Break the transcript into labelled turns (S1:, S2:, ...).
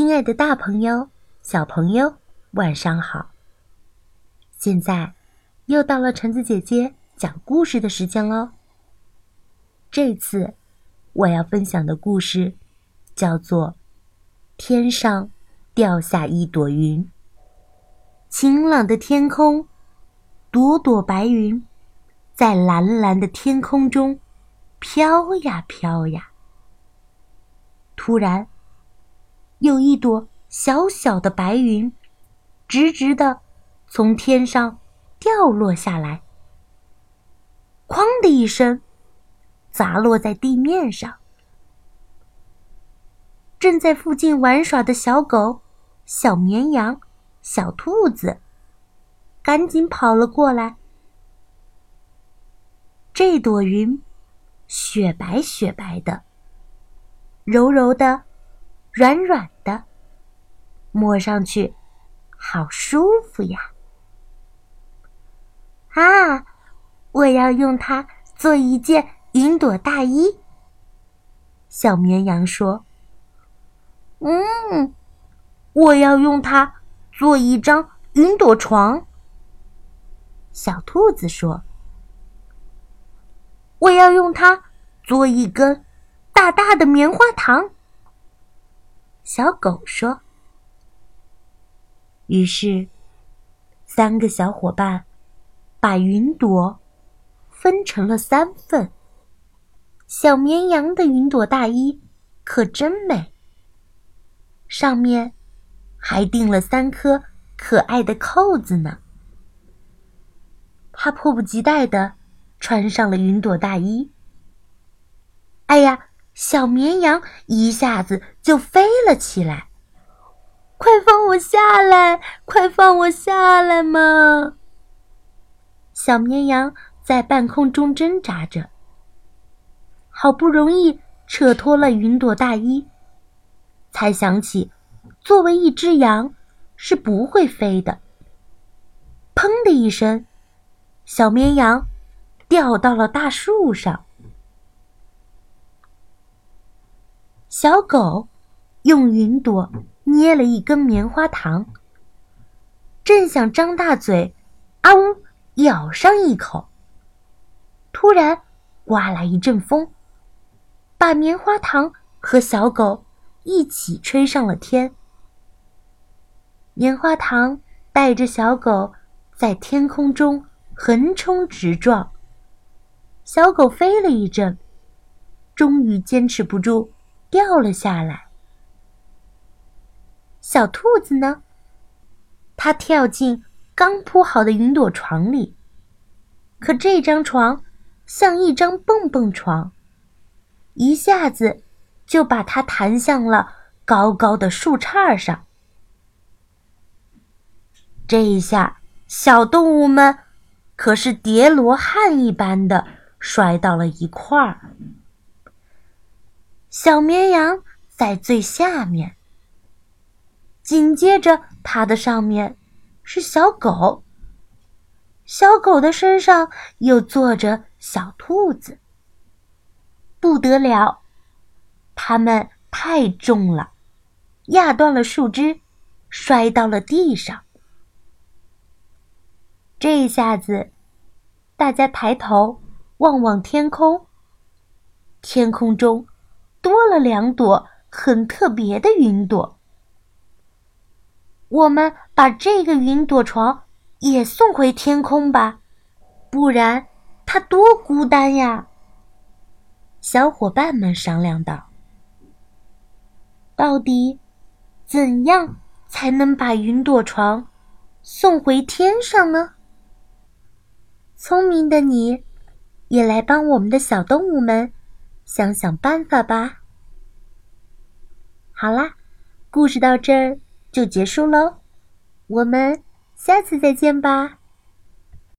S1: 亲爱的，大朋友、小朋友，晚上好！现在又到了橙子姐姐讲故事的时间喽。这次我要分享的故事叫做《天上掉下一朵云》。晴朗的天空，朵朵白云在蓝蓝的天空中飘呀飘呀。突然，有一朵小小的白云，直直的从天上掉落下来，哐的一声，砸落在地面上。正在附近玩耍的小狗、小绵羊、小兔子，赶紧跑了过来。这朵云，雪白雪白的。柔柔的，软软的，摸上去好舒服呀！啊，我要用它做一件云朵大衣。小绵羊说：“嗯，我要用它做一张云朵床。”小兔子说：“我要用它做一根。”大大的棉花糖，小狗说。于是，三个小伙伴把云朵分成了三份。小绵羊的云朵大衣可真美，上面还钉了三颗可爱的扣子呢。他迫不及待的穿上了云朵大衣。哎呀！小绵羊一下子就飞了起来，快放我下来！快放我下来嘛！小绵羊在半空中挣扎着，好不容易扯脱了云朵大衣，才想起，作为一只羊是不会飞的。砰的一声，小绵羊掉到了大树上。小狗用云朵捏了一根棉花糖，正想张大嘴，啊呜，咬上一口。突然，刮来一阵风，把棉花糖和小狗一起吹上了天。棉花糖带着小狗在天空中横冲直撞，小狗飞了一阵，终于坚持不住。掉了下来。小兔子呢？它跳进刚铺好的云朵床里，可这张床像一张蹦蹦床，一下子就把它弹向了高高的树杈上。这一下，小动物们可是叠罗汉一般的摔到了一块儿。小绵羊在最下面，紧接着它的上面是小狗。小狗的身上又坐着小兔子。不得了，它们太重了，压断了树枝，摔到了地上。这下子，大家抬头望望天空，天空中。多了两朵很特别的云朵，我们把这个云朵床也送回天空吧，不然它多孤单呀。小伙伴们商量道：“到底怎样才能把云朵床送回天上呢？”聪明的你，也来帮我们的小动物们。想想办法吧。好啦，故事到这儿就结束喽，我们下次再见吧。